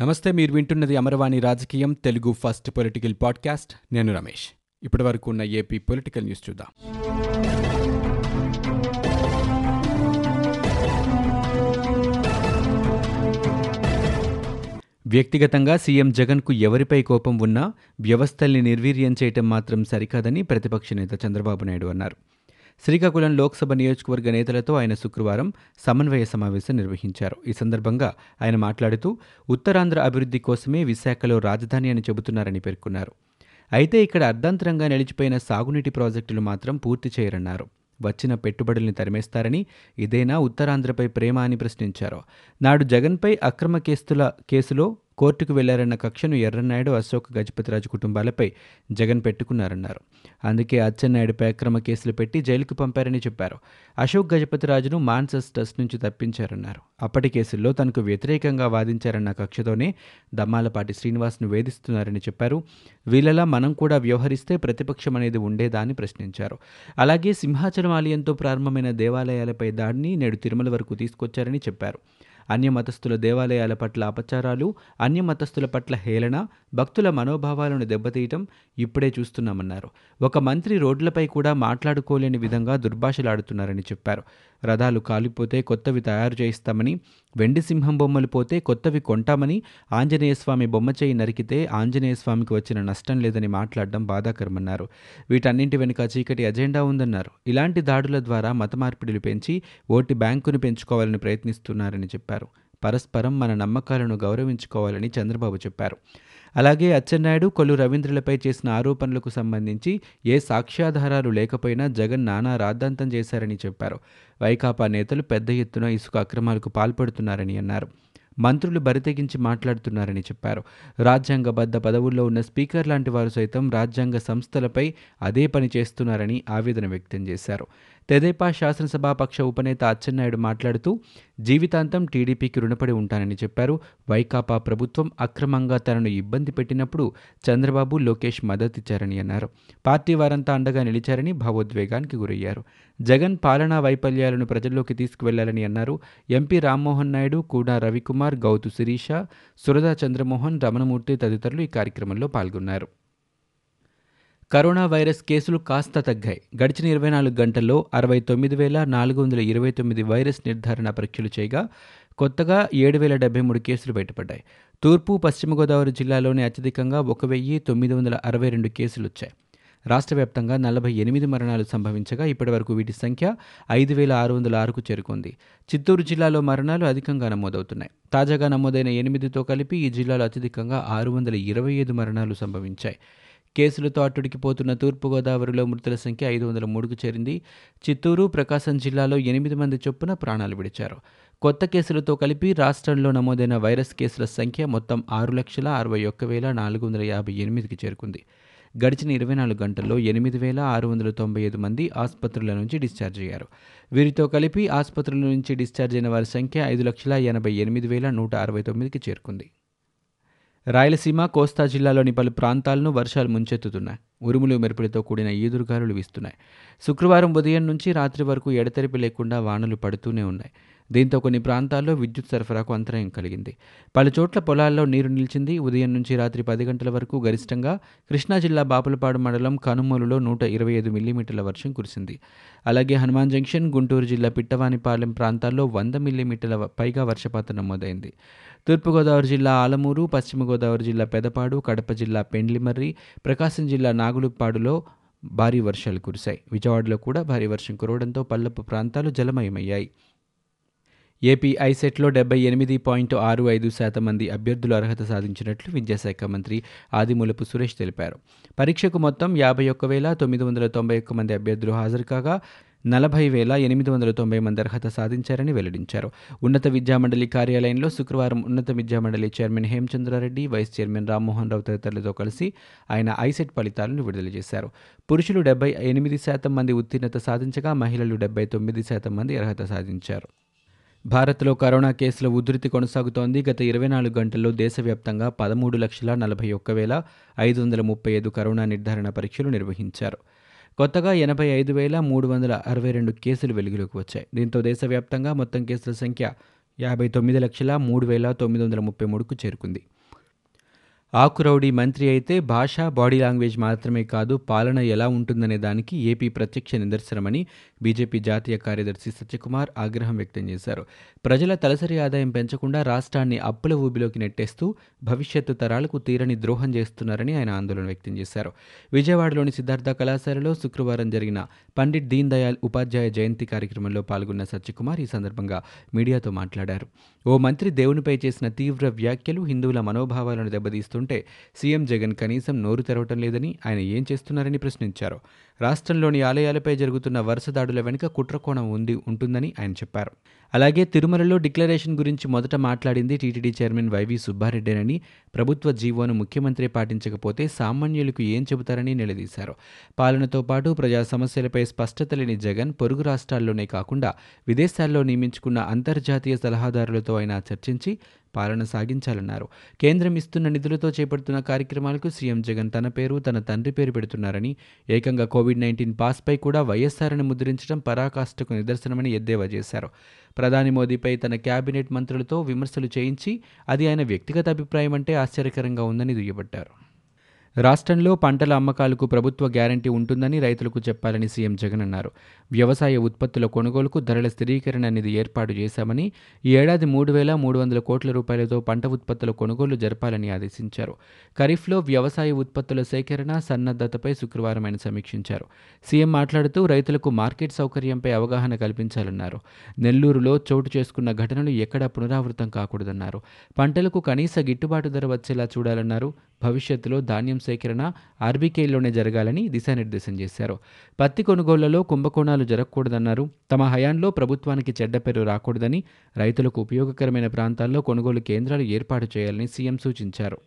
నమస్తే మీరు వింటున్నది అమరవాణి రాజకీయం తెలుగు ఫస్ట్ పొలిటికల్ పాడ్కాస్ట్. నేను రమేష్. ఇప్పటి వరకు ఉన్న ఏపీ పొలిటికల్ న్యూస్ చూద్దాం. వ్యక్తిగతంగా సీఎం జగన్కు ఎవరిపై కోపం ఉన్నా వ్యవస్థల్ని నిర్వీర్యం చేయటం మాత్రం సరికాదని ప్రతిపక్ష నేత చంద్రబాబు నాయుడు అన్నారు. శ్రీకాకుళం లోక్సభ నియోజకవర్గ నేతలతో ఆయన శుక్రవారం సమన్వయ సమావేశం నిర్వహించారు. ఈ సందర్భంగా ఆయన మాట్లాడుతూ ఉత్తరాంధ్ర అభివృద్ధి కోసమే విశాఖలో రాజధాని అని చెబుతున్నారని పేర్కొన్నారు. అయితే ఇక్కడ అర్ధాంతరంగా నిలిచిపోయిన సాగునీటి ప్రాజెక్టులు మాత్రం పూర్తి చేయరన్నారు. వచ్చిన పెట్టుబడుల్ని తరిమేస్తారని ఇదేనా ఉత్తరాంధ్రపై ప్రేమ అని ప్రశ్నించారు. నాడు జగన్పై అక్రమ కేసుల కేసులో కోర్టుకు వెళ్ళారన్న కక్షను ఎర్రన్నాయుడు అశోక్ గజపతిరాజు కుటుంబాలపై జగన్ పెట్టుకున్నారన్నారు. అందుకే అచ్చెన్నాయుడుపై అక్రమ కేసులు పెట్టి జైలుకు పంపారని చెప్పారు. అశోక్ గజపతిరాజును మాన్సస్ ట్రస్ట్ నుంచి తప్పించారన్నారు. అప్పటి కేసుల్లో తనకు వ్యతిరేకంగా వాదించారన్న కక్షతోనే దమ్మాలపాటి శ్రీనివాస్ను వేధిస్తున్నారని చెప్పారు. వీళ్ళలా మనం కూడా వ్యవహరిస్తే ప్రతిపక్షం అనేది ఉండేదా అని ప్రశ్నించారు. అలాగే సింహాచలం ఆలయంతో ప్రారంభమైన దేవాలయాలపై దాడిని నేడు తిరుమల వరకు తీసుకొచ్చారని చెప్పారు. అన్యమతస్థుల దేవాలయాల పట్ల అపచారాలు అన్యమతస్థుల పట్ల హేళన భక్తుల మనోభావాలను దెబ్బతీయటం ఇప్పుడే చూస్తున్నామన్నారు. ఒక మంత్రి రోడ్లపై కూడా మాట్లాడుకోలేని విధంగా దుర్భాషలాడుతున్నారని చెప్పారు. రథాలు కాలిపోతే కొత్తవి తయారు చేయిస్తామని వెండి సింహం బొమ్మలు పోతే కొత్తవి కొంటామని ఆంజనేయస్వామి బొమ్మ చేయి నరికితే ఆంజనేయస్వామికి వచ్చిన నష్టం లేదని మాట్లాడడం బాధాకరమన్నారు. వీటన్నింటి వెనుక చీకటి అజెండా ఉందన్నారు. ఇలాంటి దాడుల ద్వారా మత మార్పిడిలు పెంచి ఓటి బ్యాంకును పెంచుకోవాలని ప్రయత్నిస్తున్నారని చెప్పారు. పరస్పరం మన నమ్మకాలను గౌరవించుకోవాలని చంద్రబాబు చెప్పారు. అలాగే అచ్చెన్నాయుడు కొల్లు రవీంద్రులపై చేసిన ఆరోపణలకు సంబంధించి ఏ సాక్ష్యాధారాలు లేకపోయినా జగన్ నానా రాద్ధాంతం చేశారని చెప్పారు. వైకాపా నేతలు పెద్ద ఎత్తున ఇసుక అక్రమాలకు పాల్పడుతున్నారని అన్నారు. మంత్రులు బరితెగించి మాట్లాడుతున్నారని చెప్పారు. రాజ్యాంగబద్ధ పదవుల్లో ఉన్న స్పీకర్ లాంటి వారు సైతం రాజ్యాంగ సంస్థలపై అదే పని చేస్తున్నారని ఆవేదన వ్యక్తం చేశారు. తెదేపా శాసనసభాపక్ష ఉపనేత అచ్చెన్నాయుడు మాట్లాడుతూ జీవితాంతం టీడీపీకి రుణపడి ఉంటానని చెప్పారు. వైకాపా ప్రభుత్వం అక్రమంగా తనను ఇబ్బంది పెట్టినప్పుడు చంద్రబాబు లోకేష్ మద్దతిచ్చారని అన్నారు. పార్టీ వారంతా అండగా నిలిచారని భావోద్వేగానికి గురయ్యారు. జగన్ పాలనా వైఫల్యాలను ప్రజల్లోకి తీసుకువెళ్ళాలని అన్నారు. ఎంపీ రామ్మోహన్ నాయుడు కూడా రవికుమార్ గౌతు శిరీష సురదా చంద్రమోహన్ రమణమూర్తి తదితరులు ఈ కార్యక్రమంలో పాల్గొన్నారు. కరోనా వైరస్ కేసులు కాస్త తగ్గాయి. గడిచిన ఇరవై నాలుగు గంటల్లో అరవై తొమ్మిది వేల నాలుగు వందల ఇరవై తొమ్మిది వైరస్ నిర్ధారణ పరీక్షలు చేయగా కొత్తగా ఏడు వేల డెబ్బై మూడు కేసులు బయటపడ్డాయి. తూర్పు పశ్చిమ గోదావరి జిల్లాలోనే అత్యధికంగా ఒక వెయ్యి తొమ్మిది వందల అరవై రెండు కేసులు వచ్చాయి. రాష్ట్ర వ్యాప్తంగా నలభై ఎనిమిది మరణాలు సంభవించగా ఇప్పటివరకు వీటి సంఖ్య ఐదు వేల ఆరు వందల ఆరుకు చేరుకుంది. చిత్తూరు జిల్లాలో మరణాలు అధికంగా నమోదవుతున్నాయి. తాజాగా నమోదైన ఎనిమిదితో కలిపి ఈ జిల్లాలో అత్యధికంగా ఆరు వందల ఇరవై ఐదు మరణాలు సంభవించాయి. కేసులతో అట్టుడికిపోతున్న తూర్పుగోదావరిలో మృతుల సంఖ్య ఐదు వందల మూడుకు చేరింది. చిత్తూరు ప్రకాశం జిల్లాలో ఎనిమిది మంది చొప్పున ప్రాణాలు విడిచారు. కొత్త కేసులతో కలిపి రాష్ట్రంలో నమోదైన వైరస్ కేసుల సంఖ్య మొత్తం ఆరు లక్షల అరవై ఒక్క వేల నాలుగు వందల యాభై ఎనిమిదికి చేరుకుంది. గడిచిన ఇరవై నాలుగు గంటల్లో ఎనిమిది వేల ఆరు వందల తొంభై ఐదు మంది ఆసుపత్రుల నుంచి డిశ్చార్జ్ అయ్యారు. వీరితో కలిపి ఆసుపత్రుల నుంచి డిశ్చార్జ్ అయిన వారి సంఖ్య ఐదు లక్షల ఎనభై ఎనిమిది వేల నూట అరవై తొమ్మిదికి చేరుకుంది. రాయలసీమ కోస్తా జిల్లాలోని పలు ప్రాంతాలను వర్షాలు ముంచెత్తుతున్నాయి. ఉరుములు మెరుపులతో కూడిన ఈదురుగాలులు వీస్తున్నాయి శుక్రవారం ఉదయం నుంచి రాత్రి వరకు ఎడతెరిపి లేకుండా వానలు పడుతూనే ఉన్నాయి. దీంతో కొన్ని ప్రాంతాల్లో విద్యుత్ సరఫరాకు అంతరాయం కలిగింది. పలుచోట్ల పొలాల్లో నీరు నిలిచింది. ఉదయం నుంచి రాత్రి పది గంటల వరకు గరిష్టంగా కృష్ణా జిల్లా బాపులపాడు మండలం కనుమూలులో నూట ఇరవై ఐదు మిల్లీమీటర్ల వర్షం కురిసింది. అలాగే హనుమాన్ జంక్షన్ గుంటూరు జిల్లా పిట్టవానిపాలెం ప్రాంతాల్లో వంద మిల్లీమీటర్ల పైగా వర్షపాతం నమోదైంది. తూర్పుగోదావరి జిల్లా ఆలమూరు పశ్చిమ గోదావరి జిల్లా పెదపాడు కడప జిల్లా పెండ్లిమర్రి ప్రకాశం జిల్లా నాగులుపాడులో భారీ వర్షాలు కురిశాయి. విజయవాడలో కూడా భారీ వర్షం కురవడంతో పల్లపు ప్రాంతాలు జలమయమయ్యాయి. ఏపీ ఐసెట్లో డెబ్బై ఎనిమిది పాయింట్ ఆరు ఐదు శాతం మంది అభ్యర్థులు అర్హత సాధించినట్లు విద్యాశాఖ మంత్రి ఆదిమూలపు సురేష్ తెలిపారు. పరీక్షకు మొత్తం యాభై ఒక్క వేల తొమ్మిది వందల తొంభై ఒక్క మంది అభ్యర్థులు హాజరు కాగా నలభై వేల ఎనిమిది వందల తొంభై మంది అర్హత సాధించారని వెల్లడించారు. ఉన్నత విద్యామండలి కార్యాలయంలో శుక్రవారం ఉన్నత విద్యామండలి chairman Hemachandra Reddy vice chairman Rammohan Rao తదితరులతో కలిసి ఆయన ఐసెట్ ఫలితాలను విడుదల చేశారు. పురుషులు డెబ్బై ఎనిమిది శాతం మంది ఉత్తీర్ణత సాధించగా మహిళలు డెబ్బై తొమ్మిది శాతం మంది అర్హత సాధించారు. భారత్లో కరోనా కేసుల ఉధృతి కొనసాగుతోంది. గత ఇరవై నాలుగు గంటల్లో దేశవ్యాప్తంగా పదమూడు లక్షల నలభై ఒక్క వేల ఐదు వందల ముప్పై ఐదు కరోనా నిర్ధారణ పరీక్షలు నిర్వహించారు. కొత్తగా ఎనభై ఐదు వేల మూడు వందల అరవై రెండు కేసులు వెలుగులోకి వచ్చాయి. దీంతో దేశవ్యాప్తంగా మొత్తం కేసుల సంఖ్య యాభై తొమ్మిది లక్షల మూడు వేల తొమ్మిది వందల ముప్పై మూడుకు చేరుకుంది. ఆకురౌడీ మంత్రి అయితే భాష బాడీ లాంగ్వేజ్ మాత్రమే కాదు పాలన ఎలా ఉంటుందనే దానికి ఏపీ ప్రత్యక్ష నిదర్శనమని బీజేపీ జాతీయ కార్యదర్శి సత్యకుమార్ ఆగ్రహం వ్యక్తం చేశారు. ప్రజల తలసరి ఆదాయం పెంచకుండా రాష్ట్రాన్ని అప్పుల ఊబిలోకి నెట్టేస్తూ భవిష్యత్తు తరాలకు తీరని ద్రోహం చేస్తున్నారని ఆయన ఆందోళన వ్యక్తం చేశారు. విజయవాడలోని సిద్ధార్థ కళాశాలలో శుక్రవారం జరిగిన పండిట్ దీన్ దయాళ్ ఉపాధ్యాయ జయంతి కార్యక్రమంలో పాల్గొన్న సత్యకుమార్ ఈ సందర్భంగా మీడియాతో మాట్లాడారు. ఓ మంత్రి దేవునిపై చేసిన తీవ్ర వ్యాఖ్యలు హిందువుల మనోభావాలను దెబ్బతీస్తుంటే సీఎం జగన్ కనీసం నోరు తెరవటం లేదని ఆయన ఏం చేస్తున్నారని ప్రశ్నించారు. రాష్ట్రంలోని ఆలయాలపై జరుగుతున్న వరుస దాడుల వెనుక కుట్రకోణం ఉంది ఉంటుందని ఆయన చెప్పారు. అలాగే తిరుమలలో డిక్లరేషన్ గురించి మొదట మాట్లాడింది టీటీడీ చైర్మన్ వైవి సుబ్బారెడ్డేనని. ప్రభుత్వ జీవోను ముఖ్యమంత్రి పాటించకపోతే సామాన్యులకు ఏం చెబుతారని నిలదీశారు. పాలనతో పాటు ప్రజా సమస్యలపై స్పష్టత లేని జగన్ పొరుగు రాష్ట్రాల్లోనే కాకుండా విదేశాల్లో నియమించుకున్న అంతర్జాతీయ సలహాదారులతో అయినా చర్చించి పాలన సాగించాలన్నారు. కేంద్రం ఇస్తున్న నిధులతో చేపడుతున్న కార్యక్రమాలకు సీఎం జగన్ తన పేరు తన తండ్రి పేరు పెడుతున్నారని ఏకంగా కోవిడ్ నైన్టీన్ పాస్పై కూడా వైఎస్ఆర్ను ముద్రించడం పరాకాష్ఠకు నిదర్శనమని ఎద్దేవా చేశారు. ప్రధాని మోదీపై తన కేబినెట్ మంత్రులతో విమర్శలు చేయించి అది ఆయన వ్యక్తిగత అభిప్రాయం అంటే ఆశ్చర్యకరంగా ఉందని దుయ్యబట్టారు. రాష్ట్రంలో పంటల అమ్మకాలకు ప్రభుత్వ గ్యారంటీ ఉంటుందని రైతులకు చెప్పాలని సీఎం జగన్ అన్నారు. వ్యవసాయ ఉత్పత్తుల కొనుగోలుకు ధరల స్థిరీకరణ అనేది ఏర్పాటు చేశామని ఈ ఏడాది మూడు వేల మూడు వందల కోట్ల రూపాయలతో పంట ఉత్పత్తుల కొనుగోలు జరపాలని ఆదేశించారు. ఖరీఫ్లో వ్యవసాయ ఉత్పత్తుల సేకరణ సన్నద్ధతపై శుక్రవారం ఆయన సమీక్షించారు. సీఎం మాట్లాడుతూ రైతులకు మార్కెట్ సౌకర్యంపై అవగాహన కల్పించాలన్నారు. నెల్లూరులో చోటు చేసుకున్న ఘటనలు ఎక్కడా పునరావృతం కాకూడదన్నారు. పంటలకు కనీస గిట్టుబాటు ధర వచ్చేలా చూడాలన్నారు. భవిష్యత్తులో ధాన్యం సేకరణ ఆర్బీకేలోనే జరగాలని దిశానిర్దేశం చేశారు. పత్తి కొనుగోళ్ళలో కుంభకోణాలు జరగకూడదన్నారు. తమ హయాంలో ప్రభుత్వానికి చెడ్డ పేరు రాకూడదని రైతులకు ఉపయోగకరమైన ప్రాంతాల్లో కొనుగోలు కేంద్రాలు ఏర్పాటు చేయాలని సీఎం సూచించారు.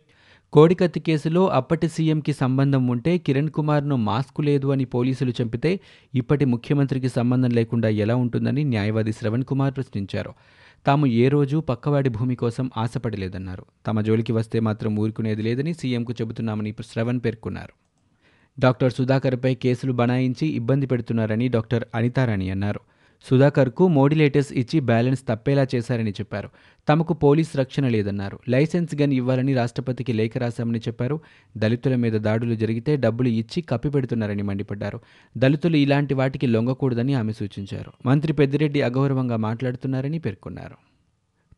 కోడికత్తి కేసులో అప్పటి సీఎంకి సంబంధం ఉంటే కిరణ్ కుమార్ను మాస్కు లేదు అని పోలీసులు చంపితే ఇప్పటి ముఖ్యమంత్రికి సంబంధం లేకుండా ఎలా ఉంటుందని న్యాయవాది శ్రవణ్ కుమార్ ప్రశ్నించారు. తాము ఏ రోజు పక్కవాడి భూమి కోసం ఆశపడలేదన్నారు. తమ జోలికి వస్తే మాత్రం ఊరుకునేది లేదని సీఎంకు చెబుతున్నామని శ్రవణ్ పేర్కొన్నారు. డాక్టర్ సుధాకర్పై కేసులు బనాయించి ఇబ్బంది పెడుతున్నారని డాక్టర్ అనితారాణి అన్నారు. సుధాకర్కు మోడిలేటర్స్ ఇచ్చి బ్యాలెన్స్ తప్పేలా చేశారని చెప్పారు. తమకు పోలీస్ రక్షణ లేదన్నారు. లైసెన్స్ గన్ ఇవ్వాలని రాష్ట్రపతికి లేఖ రాశామని చెప్పారు. దళితుల మీద దాడులు జరిగితే డబ్బులు ఇచ్చి కప్పిపెడుతున్నారని మండిపడ్డారు. దళితులు ఇలాంటి వాటికి లొంగకూడదని ఆమె సూచించారు. మంత్రి పెద్దిరెడ్డి అగౌరవంగా మాట్లాడుతున్నారని పేర్కొన్నారు.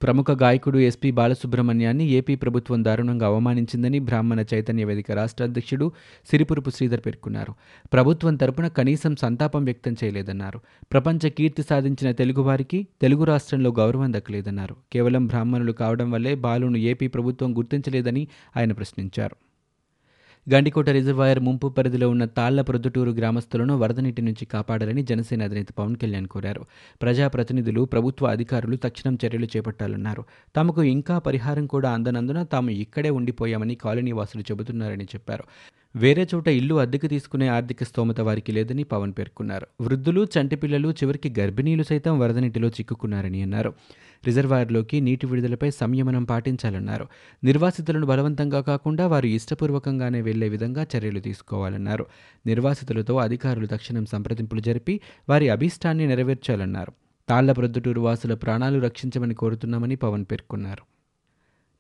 ప్రముఖ గాయకుడు ఎస్పీ బాలసుబ్రహ్మణ్యాన్ని ఏపీ ప్రభుత్వం దారుణంగా అవమానించిందని బ్రాహ్మణ చైతన్య వేదిక రాష్ట్ర అధ్యక్షుడు సిరిపురుపు శ్రీధర్ పేర్కొన్నారు. ప్రభుత్వం తరపున కనీసం సంతాపం వ్యక్తం చేయలేదన్నారు. ప్రపంచ కీర్తి సాధించిన తెలుగువారికి తెలుగు రాష్ట్రంలో గౌరవం దక్కలేదన్నారు. కేవలం బ్రాహ్మణులు కావడం వల్లే బాలును ఏపీ ప్రభుత్వం గుర్తించలేదని ఆయన ప్రశ్నించారు. గండికోట రిజర్వాయర్ ముంపు పరిధిలో ఉన్న తాళ్ళ ప్రొద్దుటూరు గ్రామస్తులను వరద నీటి నుంచి కాపాడాలని జనసేన అధినేత పవన్ కళ్యాణ్ కోరారు. ప్రజాప్రతినిధులు ప్రభుత్వ అధికారులు తక్షణం చర్యలు చేపట్టాలన్నారు. తమకు ఇంకా పరిహారం కూడా అందనందున తాము ఇక్కడే ఉండిపోయామని కాలనీ వాసులు చెబుతున్నారని చెప్పారు. వేరే చోట ఇల్లు అద్దెకు తీసుకునే ఆర్థిక స్తోమత వారికి లేదని పవన్ పేర్కొన్నారు. వృద్ధులు చంటిపిల్లలు చివరికి గర్భిణీలు సైతం వరద నీటిలో చిక్కుకున్నారని అన్నారు. రిజర్వాయర్లోకి నీటి విడుదలపై సంయమనం పాటించాలన్నారు. నిర్వాసితులను బలవంతంగా కాకుండా వారు ఇష్టపూర్వకంగానే వెళ్ళే విధంగా చర్యలు తీసుకోవాలన్నారు. నిర్వాసితులతో అధికారులు తక్షణం సంప్రదింపులు జరిపి వారి అభీష్టాన్ని నెరవేర్చాలన్నారు. తాళ్ళ ప్రొద్దుటూరు వాసుల ప్రాణాలు రక్షించమని కోరుతున్నామని పవన్ పేర్కొన్నారు.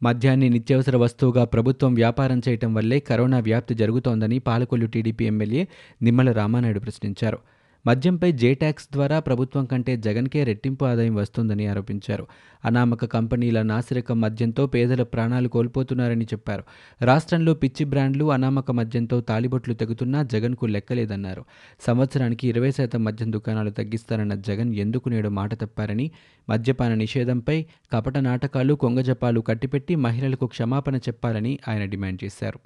మద్యాన్ని నిత్యావసర వస్తువుగా ప్రభుత్వం వ్యాపారం చేయటం వల్లే కరోనా వ్యాప్తి జరుగుతోందని పాలకొల్లు టీడీపీ ఎమ్మెల్యే నిమ్మల రామానాయుడు ప్రశ్నించారు. మద్యంపై జే ట్యాక్స్ ద్వారా ప్రభుత్వం కంటే జగన్కే రెట్టింపు ఆదాయం వస్తుందని ఆరోపించారు. అనామక కంపెనీల నాసిరకం మద్యంతో పేదల ప్రాణాలు కోల్పోతున్నారని చెప్పారు. రాష్ట్రంలో పిచ్చి బ్రాండ్లు అనామక మద్యంతో తాలిబొట్లు తెగుతున్నా జగన్కు లెక్కలేదన్నారు. సంవత్సరానికి ఇరవై శాతం మద్యం దుకాణాలు తగ్గిస్తారన్న జగన్ ఎందుకు నేడు మాట తప్పారని మద్యపాన నిషేధంపై కపట నాటకాలు కొంగజపాలు కట్టిపెట్టి మహిళలకు క్షమాపణ చెప్పాలని ఆయన డిమాండ్ చేశారు.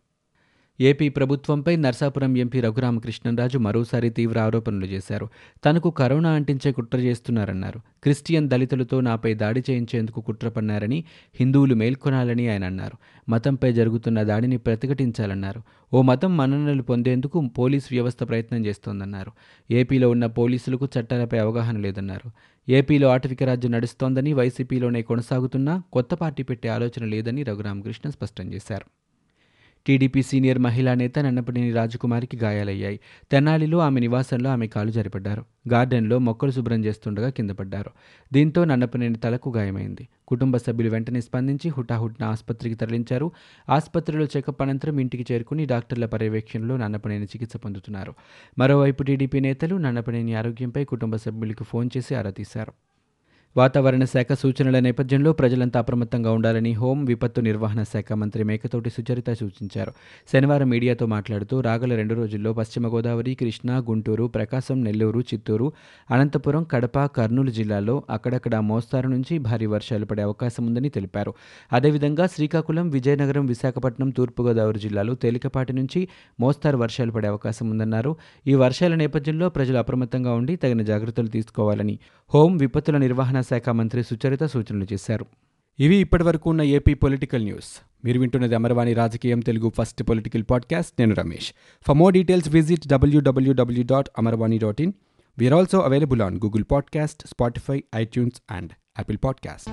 ఏపీ ప్రభుత్వంపై నర్సాపురం ఎంపీ రఘురామకృష్ణరాజు మరోసారి తీవ్ర ఆరోపణలు చేశారు. తనకు కరోనా అంటించే కుట్ర చేస్తున్నారన్నారు. క్రిస్టియన్ దళితులతో నాపై దాడి చేయించేందుకు కుట్ర పన్నారని హిందువులు మేల్కొనాలని ఆయన అన్నారు. మతంపై జరుగుతున్న దాడిని ప్రతిఘటించాలన్నారు. ఓ మతం మన్ననలు పొందేందుకు పోలీసు వ్యవస్థ ప్రయత్నం చేస్తోందన్నారు. ఏపీలో ఉన్న పోలీసులకు చట్టాలపై అవగాహన లేదన్నారు. ఏపీలో ఆటవిక రాజ్యం నడుస్తోందని వైసీపీలోనే కొనసాగుతున్నా కొత్త పార్టీ పెట్టే ఆలోచన లేదని రఘురామకృష్ణ స్పష్టం చేశారు. టీడీపీ సీనియర్ మహిళా నేత నన్నపనేని రాజకుమారికి గాయాలయ్యాయి. తెనాలిలో ఆమె నివాసంలో ఆమె కాలు జరిపడ్డారు. గార్డెన్లో మొక్కలు శుభ్రం చేస్తుండగా కింద పడ్డారు. దీంతో నన్నపనేని తలకు గాయమైంది. కుటుంబ సభ్యులు వెంటనే స్పందించి హుటాహుట్న ఆసుపత్రికి తరలించారు. ఆసుపత్రిలో చెకప్ అనంతరం ఇంటికి చేరుకుని డాక్టర్ల పర్యవేక్షణలో నన్నపనేని చికిత్స పొందుతున్నారు. మరోవైపు టీడీపీ నేతలు నన్నపనేని ఆరోగ్యంపై కుటుంబ సభ్యులకు ఫోన్ చేసి ఆరా తీశారు. వాతావరణ శాఖ సూచనల నేపథ్యంలో ప్రజలంతా అప్రమత్తంగా ఉండాలని హోం విపత్తు నిర్వహణ శాఖ మంత్రి మేకతోటి సుచరిత సూచించారు. శనివారం మీడియాతో మాట్లాడుతూ రాగల రెండు రోజుల్లో పశ్చిమ గోదావరి కృష్ణా గుంటూరు ప్రకాశం నెల్లూరు చిత్తూరు అనంతపురం కడప కర్నూలు జిల్లాల్లో అక్కడక్కడ మోస్తారు నుంచి భారీ వర్షాలు పడే అవకాశం ఉందని తెలిపారు. అదేవిధంగా శ్రీకాకుళం విజయనగరం విశాఖపట్నం తూర్పుగోదావరి జిల్లాలో తేలికపాటి నుంచి మోస్తారు వర్షాలు పడే అవకాశం ఉందన్నారు. ఈ వర్షాల నేపథ్యంలో ప్రజలు అప్రమత్తంగా ఉండి తగిన జాగ్రత్తలు తీసుకోవాలని హోం విపత్తుల నిర్వహణ శాఖ మంత్రి సుచరిత సూచనలు చేశారు. ఇవి ఇప్పటివరకు ఉన్న ఏపీ పొలిటికల్ న్యూస్. మీరు వింటున్నది అమర్వాణి రాజకీయం తెలుగు ఫస్ట్ పొలిటికల్ పాడ్కాస్ట్. నేను Ramesh. For more details visit WWW dot Amarvani dot in we are also available on Google podcast Spotify iTunes and Apple podcast